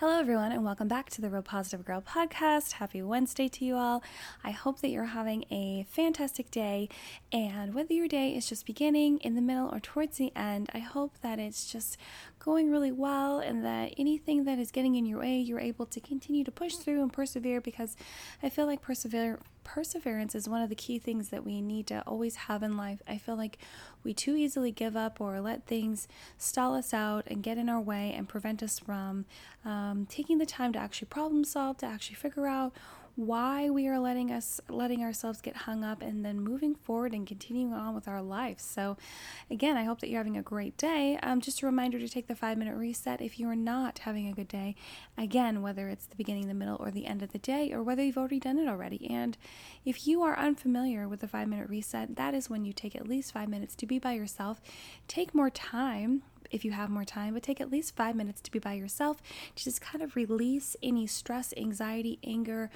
Hello, everyone, and welcome back to the Real Positive Girl podcast. Happy Wednesday to you all. I hope that you're having a fantastic day, and whether your day is just beginning, in the middle, or towards the end, I hope that it's just going really well and that anything that is getting in your way, you're able to continue to push through and persevere because I feel like persevere perseverance is one of the key things that we need to always have in life. I feel like we too easily give up or let things stall us out and get in our way and prevent us from um, taking the time to actually problem solve, to actually figure out why we are letting us letting ourselves get hung up and then moving forward and continuing on with our lives. So again, I hope that you're having a great day. Um, just a reminder to take the five minute reset if you are not having a good day. Again, whether it's the beginning, the middle, or the end of the day, or whether you've already done it already. And if you are unfamiliar with the five minute reset, that is when you take at least five minutes to be by yourself. Take more time if you have more time, but take at least five minutes to be by yourself to just kind of release any stress, anxiety, anger,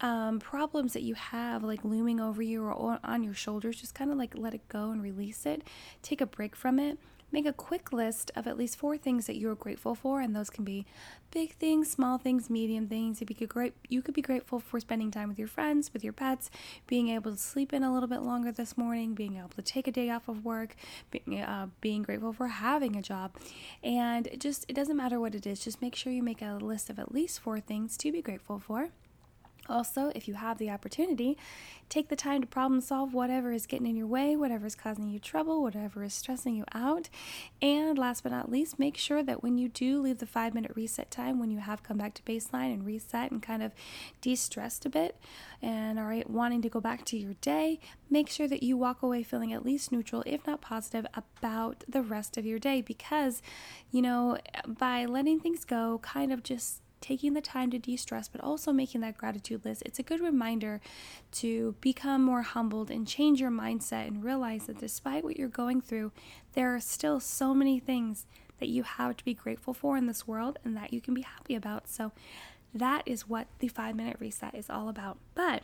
um, problems that you have like looming over you or on your shoulders. Just kind of like let it go and release it. Take a break from it make a quick list of at least four things that you're grateful for, and those can be big things, small things, medium things. You could great, you could be grateful for spending time with your friends, with your pets, being able to sleep in a little bit longer this morning, being able to take a day off of work, being, uh, being grateful for having a job, and just it doesn't matter what it is. Just make sure you make a list of at least four things to be grateful for. Also, if you have the opportunity, take the time to problem solve whatever is getting in your way, whatever is causing you trouble, whatever is stressing you out. And last but not least, make sure that when you do leave the five minute reset time, when you have come back to baseline and reset and kind of de stressed a bit and are wanting to go back to your day, make sure that you walk away feeling at least neutral, if not positive, about the rest of your day because, you know, by letting things go, kind of just taking the time to de stress, but also making that gratitude list, it's a good reminder to become more humbled and change your mindset and realize that despite what you're going through, there are still so many things that you have to be grateful for in this world and that you can be happy about. So, that is what the five minute reset is all about. But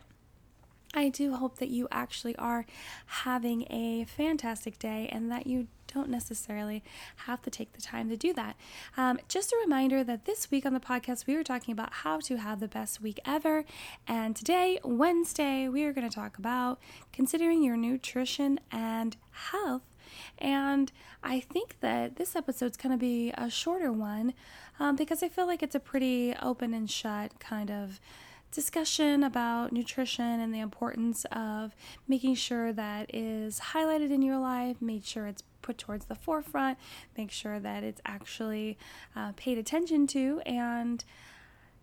I do hope that you actually are having a fantastic day and that you don't necessarily have to take the time to do that. Um, just a reminder that this week on the podcast, we were talking about how to have the best week ever. And today, Wednesday, we are going to talk about considering your nutrition and health. And I think that this episode's going to be a shorter one um, because I feel like it's a pretty open and shut kind of discussion about nutrition and the importance of making sure that is highlighted in your life, made sure it's put towards the forefront, make sure that it's actually uh, paid attention to, and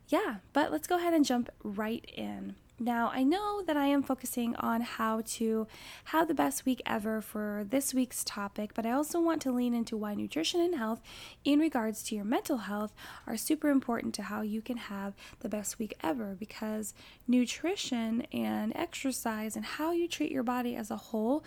yeah, but let's go ahead and jump right in. Now, I know that I am focusing on how to have the best week ever for this week's topic, but I also want to lean into why nutrition and health, in regards to your mental health, are super important to how you can have the best week ever because nutrition and exercise and how you treat your body as a whole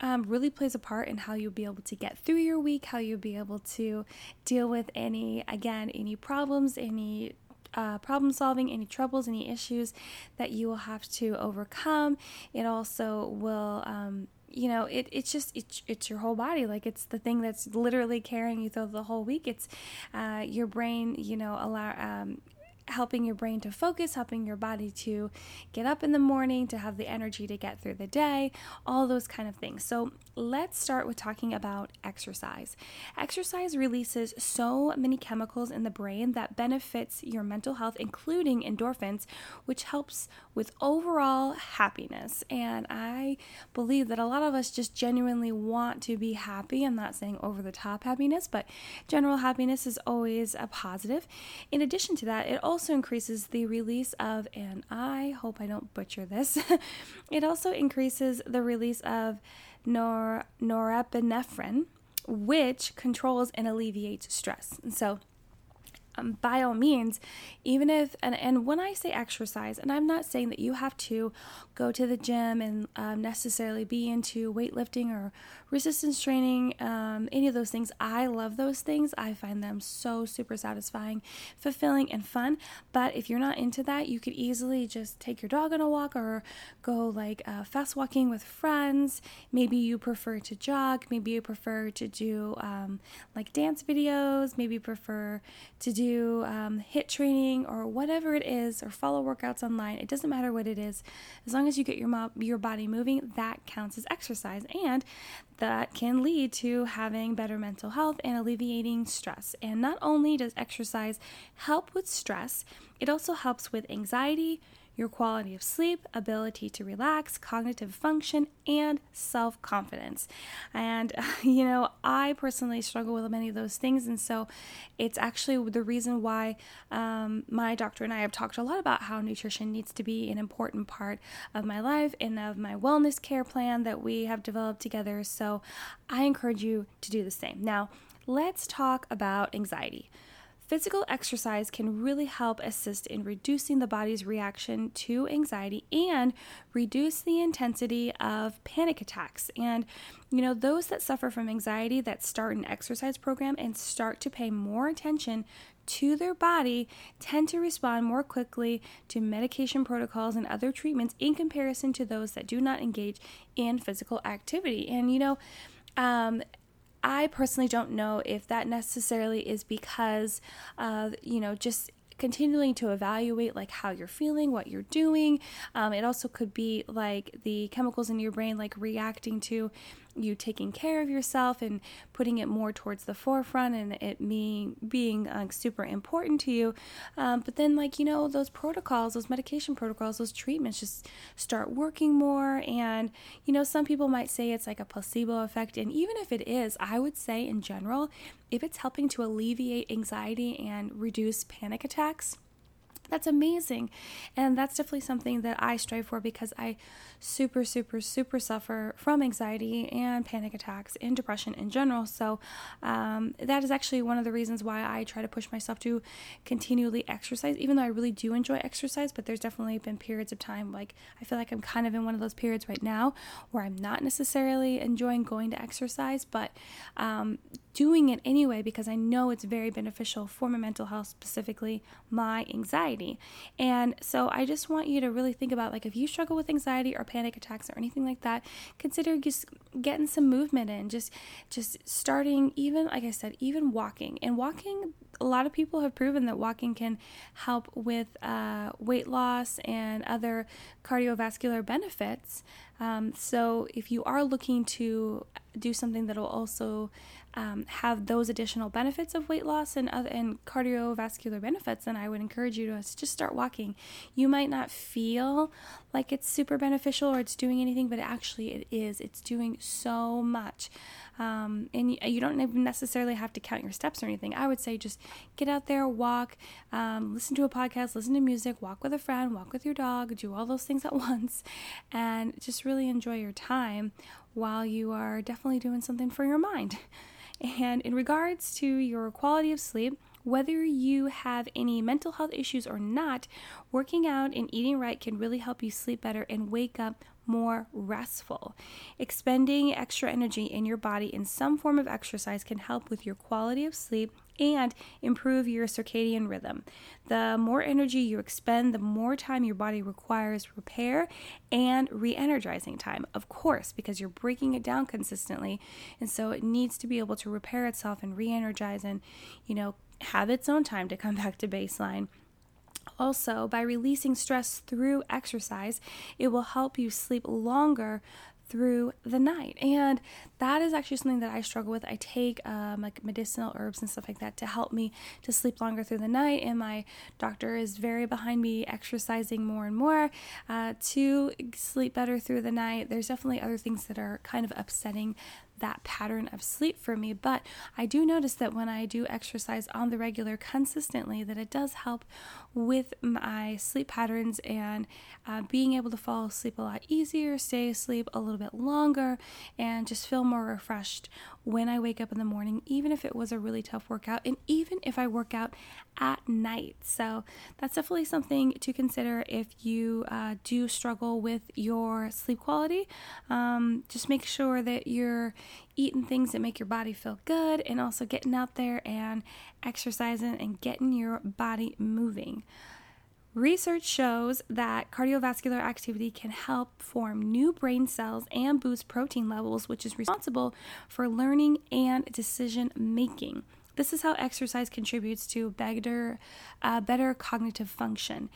um, really plays a part in how you'll be able to get through your week, how you'll be able to deal with any, again, any problems, any uh, problem solving, any troubles, any issues that you will have to overcome. It also will, um, you know, it, it's just, it's, your whole body. Like it's the thing that's literally carrying you through the whole week. It's uh, your brain, you know, allow, um, helping your brain to focus, helping your body to get up in the morning, to have the energy to get through the day, all those kind of things. So, let's start with talking about exercise. Exercise releases so many chemicals in the brain that benefits your mental health, including endorphins, which helps with overall happiness. And I believe that a lot of us just genuinely want to be happy. I'm not saying over the top happiness, but general happiness is always a positive. In addition to that, it also also increases the release of, and I hope I don't butcher this, it also increases the release of nor, norepinephrine, which controls and alleviates stress. And so, um, by all means, even if, and, and when I say exercise, and I'm not saying that you have to go to the gym and um, necessarily be into weightlifting or resistance training, um, any of those things. I love those things. I find them so super satisfying, fulfilling, and fun. But if you're not into that, you could easily just take your dog on a walk or go like uh, fast walking with friends. Maybe you prefer to jog. Maybe you prefer to do um, like dance videos. Maybe you prefer to do do um, HIIT training or whatever it is, or follow workouts online. It doesn't matter what it is, as long as you get your mo- your body moving, that counts as exercise, and that can lead to having better mental health and alleviating stress. And not only does exercise help with stress, it also helps with anxiety your quality of sleep, ability to relax, cognitive function, and self confidence. And, you know, I personally struggle with many of those things. And so it's actually the reason why um, my doctor and I have talked a lot about how nutrition needs to be an important part of my life and of my wellness care plan that we have developed together. So I encourage you to do the same. Now, let's talk about anxiety. Physical exercise can really help assist in reducing the body's reaction to anxiety and reduce the intensity of panic attacks. And, you know, those that suffer from anxiety that start an exercise program and start to pay more attention to their body tend to respond more quickly to medication protocols and other treatments in comparison to those that do not engage in physical activity. And, you know, um, I personally don't know if that necessarily is because of, you know, just continuing to evaluate like how you're feeling what you're doing. Um, it also could be like the chemicals in your brain like reacting to you taking care of yourself and putting it more towards the forefront and it being being like super important to you um, but then like you know those protocols those medication protocols those treatments just start working more and you know some people might say it's like a placebo effect and even if it is i would say in general if it's helping to alleviate anxiety and reduce panic attacks that's amazing. And that's definitely something that I strive for because I super, super, super suffer from anxiety and panic attacks and depression in general. So, um, that is actually one of the reasons why I try to push myself to continually exercise, even though I really do enjoy exercise. But there's definitely been periods of time, like I feel like I'm kind of in one of those periods right now where I'm not necessarily enjoying going to exercise, but um, doing it anyway because I know it's very beneficial for my mental health, specifically my anxiety. And so I just want you to really think about like if you struggle with anxiety or panic attacks or anything like that, consider just getting some movement in, just just starting even like I said, even walking. And walking a lot of people have proven that walking can help with uh, weight loss and other cardiovascular benefits. Um, so, if you are looking to do something that will also um, have those additional benefits of weight loss and and cardiovascular benefits, then I would encourage you to just start walking. You might not feel like it's super beneficial or it's doing anything, but actually it is. It's doing so much. Um, and you, don't necessarily have to count your steps or anything. I would say just get out there, walk, um, listen to a podcast, listen to music, walk with a friend, walk with your dog, do all those things at once, and just really enjoy your time while you are definitely doing something for your mind. And in regards to your quality of sleep, whether you have any mental health issues or not, working out and eating right can really help you sleep better and wake up more restful. Expending extra energy in your body in some form of exercise can help with your quality of sleep and improve your circadian rhythm. The more energy you expend, the more time your body requires repair and re energizing time, of course, because you're breaking it down consistently. And so it needs to be able to repair itself and re energize and, you know, have its own time to come back to baseline. Also, by releasing stress through exercise, it will help you sleep longer through the night. And that is actually something that I struggle with. I take um, like medicinal herbs and stuff like that to help me to sleep longer through the night. And my doctor is very behind me exercising more and more uh, to sleep better through the night. There's definitely other things that are kind of upsetting that pattern of sleep for me but i do notice that when i do exercise on the regular consistently that it does help with my sleep patterns and uh, being able to fall asleep a lot easier stay asleep a little bit longer and just feel more refreshed when i wake up in the morning even if it was a really tough workout and even if i work out at night so that's definitely something to consider if you uh, do struggle with your sleep quality um, just make sure that you're eating things that make your body feel good and also getting out there and exercising and getting your body moving. Research shows that cardiovascular activity can help form new brain cells and boost protein levels, which is responsible for learning and decision making. this is how exercise contributes to better, uh, better cognitive function.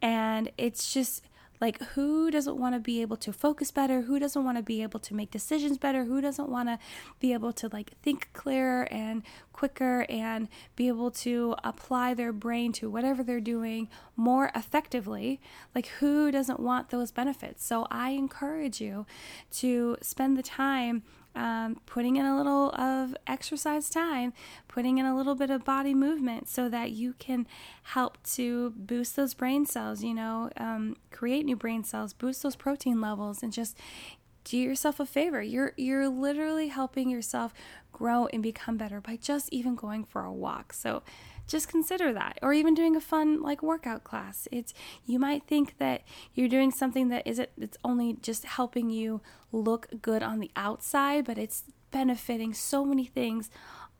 And it's just like, who doesn't want to be able to focus better? Who doesn't want to be able to make decisions better? Who doesn't want to be able to like think clearer and quicker and be able to apply their brain to whatever they're doing more effectively? Like, who doesn't want those benefits? So, I encourage you to spend the time um, putting in a little of exercise time, putting in a little bit of body movement so that you can help to boost those brain cells, you know, um, create new brain cells, boost those protein levels, and just do yourself a favor. You're you're literally helping yourself grow and become better by just even going for a walk. So just consider that or even doing a fun like workout class it's you might think that you're doing something that isn't it's only just helping you look good on the outside but it's benefiting so many things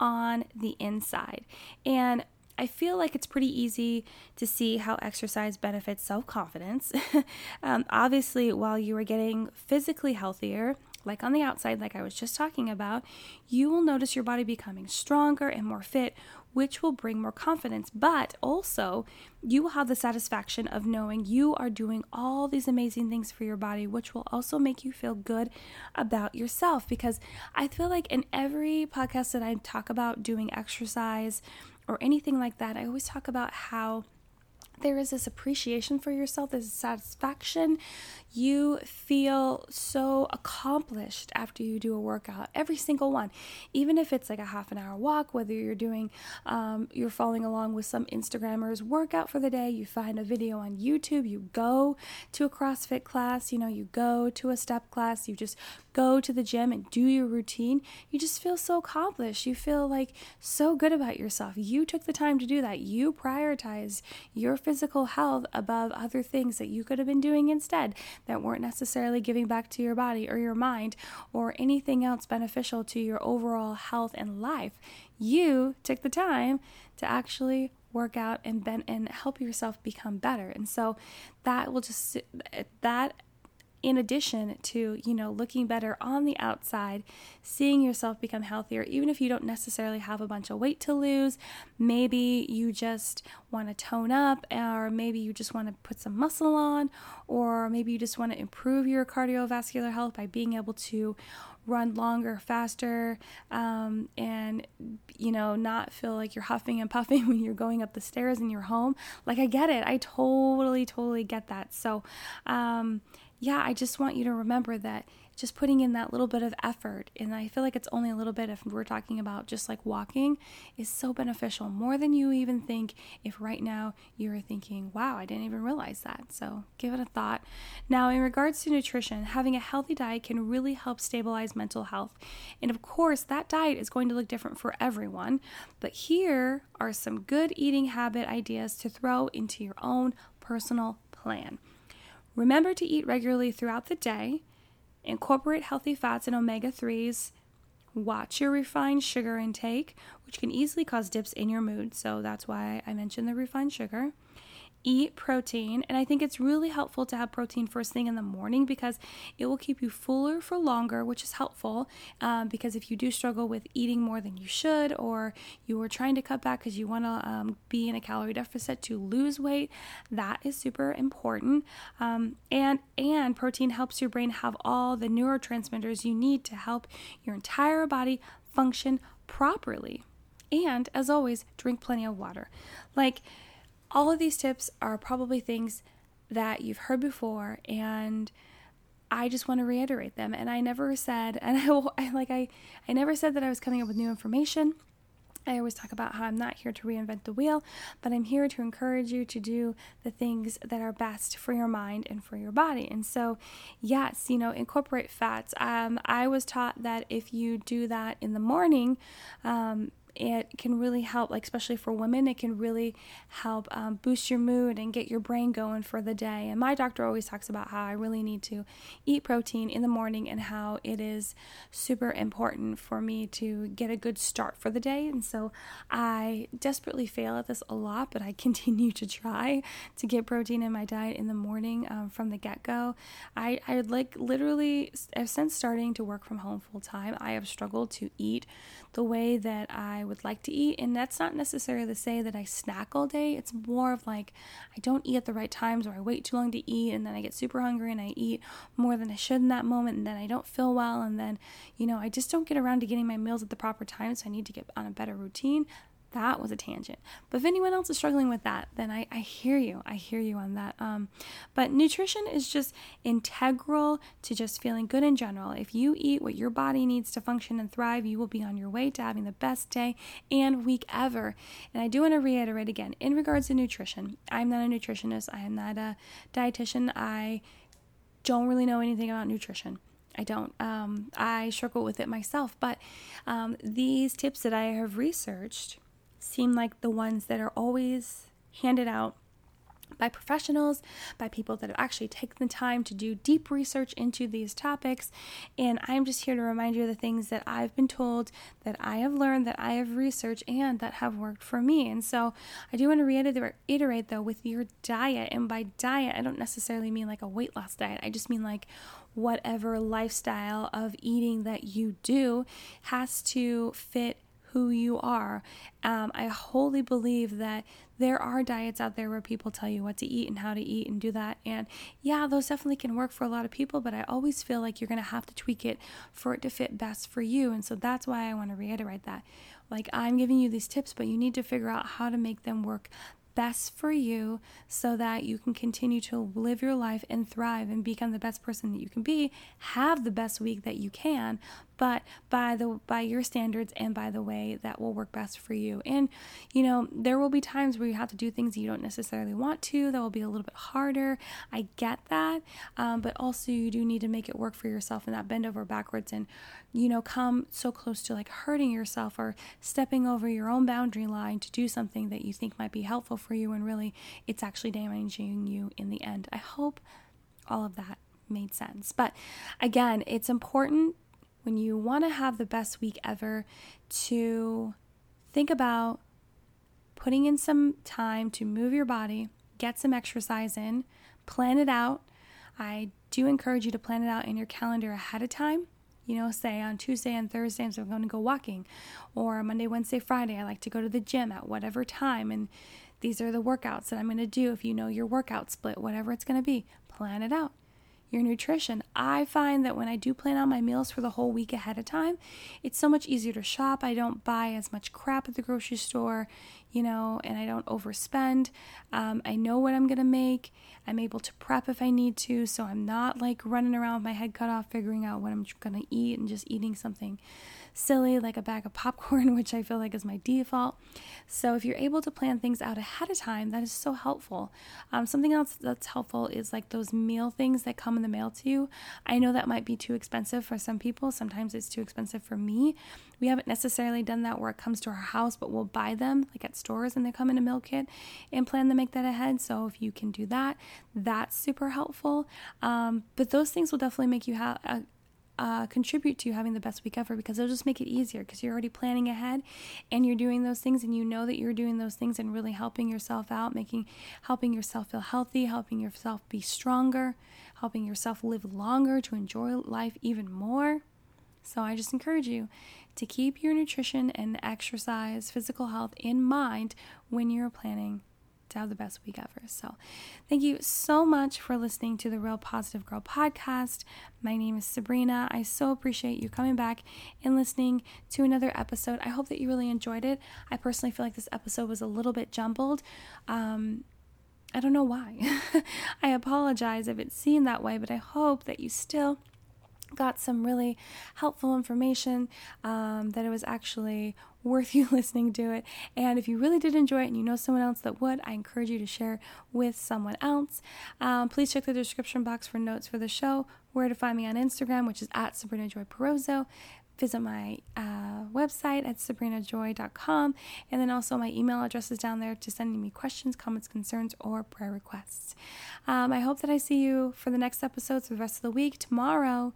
on the inside and I feel like it's pretty easy to see how exercise benefits self confidence. um, obviously, while you are getting physically healthier, like on the outside, like I was just talking about, you will notice your body becoming stronger and more fit, which will bring more confidence. But also, you will have the satisfaction of knowing you are doing all these amazing things for your body, which will also make you feel good about yourself. Because I feel like in every podcast that I talk about doing exercise or anything like that, I always talk about how there is this appreciation for yourself, this satisfaction. You feel so accomplished after you do a workout, every single one. Even if it's like a half an hour walk, whether you're doing, um, you're following along with some Instagrammers workout for the day, you find a video on YouTube, you go to a CrossFit class, you know, you go to a step class, you just go to the gym and do your routine, you just feel so accomplished. You feel like so good about yourself. You took the time to do that. You prioritized your physical health above other things that you could have been doing instead that weren't necessarily giving back to your body or your mind or anything else beneficial to your overall health and life. You took the time to actually work out and ben- and help yourself become better. And so that will just that in addition to, you know, looking better on the outside, seeing yourself become healthier, even if you don't necessarily have a bunch of weight to lose, maybe you just want to tone up, or maybe you just want to put some muscle on, or maybe you just want to improve your cardiovascular health by being able to run longer, faster, um, and you know, not feel like you're huffing and puffing when you're going up the stairs in your home. Like, I get it. I totally, totally get that. So, um, yeah, I just want you to remember that just putting in that little bit of effort, and I feel like it's only a little bit if we're talking about just like walking, is so beneficial, more than you even think if right now you're thinking, wow, I didn't even realize that. So give it a thought. Now, in regards to nutrition, having a healthy diet can really help stabilize mental health. And of course, that diet is going to look different for everyone, but here are some good eating habit ideas to throw into your own personal plan. Remember to eat regularly throughout the day, incorporate healthy fats and omega 3s, watch your refined sugar intake, which can easily cause dips in your mood. So that's why I mentioned the refined sugar eat protein. And I think it's really helpful to have protein first thing in the morning because it will keep you fuller for longer, which is helpful. Um, because if you do struggle with eating more than you should, or you are trying to cut back because you want to um, be in a calorie deficit to lose weight, that is super important. Um, and and protein helps your brain have all the neurotransmitters you need to help your entire body function properly. And as always, drink plenty of water. Like all of these tips are probably things that you've heard before and I just want to reiterate them and I never said and I, like I I never said that I was coming up with new information. I always talk about how I'm not here to reinvent the wheel, but I'm here to encourage you to do the things that are best for your mind and for your body. And so, yes, you know, incorporate fats. Um, I was taught that if you do that in the morning, um, it can really help, like especially for women, it can really help um, boost your mood and get your brain going for the day. And my doctor always talks about how I really need to eat protein in the morning and how it is super important for me to get a good start for the day. And so I desperately fail at this a lot, but I continue to try to get protein in my diet in the morning um, from the get go. I, I like literally, since starting to work from home full time, I have struggled to eat the way that I I would like to eat. And that's not necessarily to say that I snack all day. It's more of like I don't eat at the right times or I wait too long to eat and then I get super hungry and I eat more than I should in that moment and then I don't feel well and then, you know, I just don't get around to getting my meals at the proper time. So I need to get on a better routine that was a tangent. But if anyone else is struggling with that, then I, I hear you. I hear you on that. Um, but nutrition is just integral to just feeling good in general. If you eat what your body needs to function and thrive, you will be on your way to having the best day and week ever. And I do want to reiterate again in regards to nutrition, I'm not a nutritionist, I am not a dietitian. I don't really know anything about nutrition. I don't. Um, I struggle with it myself. But um, these tips that I have researched seem like the ones that are always handed out by professionals, by people that have actually taken the time to do deep research into these topics. And I'm just here to remind you of the things that I've been told, that I have learned, that I have researched, and that have worked for me. And so I do want to reiterate, though, with your diet. And by diet, I don't necessarily mean like a weight loss diet, I just mean like whatever lifestyle of eating that you do has to fit who you are. Um, I wholly believe that there are diets out there where people tell you what to eat and how to eat and do that. And yeah, those definitely can work for a lot of people, but I always feel like you're going to have to tweak it for it to fit best for you. And so that's why I want to reiterate that. Like, I'm giving you these tips, but you need to figure out how to make them work best for you so that you can continue to live your life and thrive and become the best person that you can be have the best week that you can but by the by your standards and by the way that will work best for you. And you know there will be times where you have to do things you don't necessarily want to that will be a little bit harder. I get that um, but also you do need to make it work for yourself and not bend over backwards and you know come so close to like hurting yourself or stepping over your own boundary line to do something that you think might be helpful for you and really it's actually damaging you in the end. I hope all of that made sense. But again it's important when you want to have the best week ever, to think about putting in some time to move your body, get some exercise in, plan it out. I do encourage you to plan it out in your calendar ahead of time. You know, say on Tuesday and Thursday, I'm going to go walking, or Monday, Wednesday, Friday, I like to go to the gym at whatever time. And these are the workouts that I'm going to do. If you know your workout split, whatever it's going to be, plan it out your nutrition. I find that when I do plan out my meals for the whole week ahead of time, it's so much easier to shop. I don't buy as much crap at the grocery store, you know, and I don't overspend. Um, I know what I'm going to make. I'm able to prep if I need to, so I'm not like running around with my head cut off figuring out what I'm going to eat and just eating something silly like a bag of popcorn, which I feel like is my default. So if you're able to plan things out ahead of time, that is so helpful. Um, something else that's helpful is like those meal things that come in the mail to you. I know that might be too expensive for some people. Sometimes it's too expensive for me. We haven't necessarily done that where it comes to our house, but we'll buy them like at stores and they come in a meal kit and plan to make that ahead. So if you can do that, that's super helpful. Um, but those things will definitely make you have a, uh, contribute to having the best week ever because it'll just make it easier because you're already planning ahead and you're doing those things and you know that you're doing those things and really helping yourself out, making helping yourself feel healthy, helping yourself be stronger, helping yourself live longer to enjoy life even more. So I just encourage you to keep your nutrition and exercise, physical health in mind when you're planning to have the best week ever. So, thank you so much for listening to the Real Positive Girl podcast. My name is Sabrina. I so appreciate you coming back and listening to another episode. I hope that you really enjoyed it. I personally feel like this episode was a little bit jumbled. Um, I don't know why. I apologize if it seemed that way, but I hope that you still got some really helpful information um, that it was actually worth you listening to it. And if you really did enjoy it and you know someone else that would, I encourage you to share with someone else. Um, please check the description box for notes for the show, where to find me on Instagram, which is at Sabrina Joy Perozo. Visit my uh, website at sabrinajoy.com, and then also my email address is down there to send me questions, comments, concerns, or prayer requests. Um, I hope that I see you for the next episodes for the rest of the week. Tomorrow,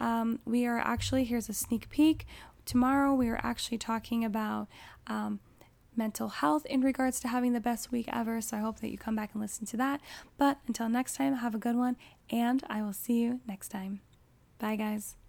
um, we are actually, here's a sneak peek. Tomorrow, we are actually talking about um, mental health in regards to having the best week ever. So I hope that you come back and listen to that. But until next time, have a good one, and I will see you next time. Bye, guys.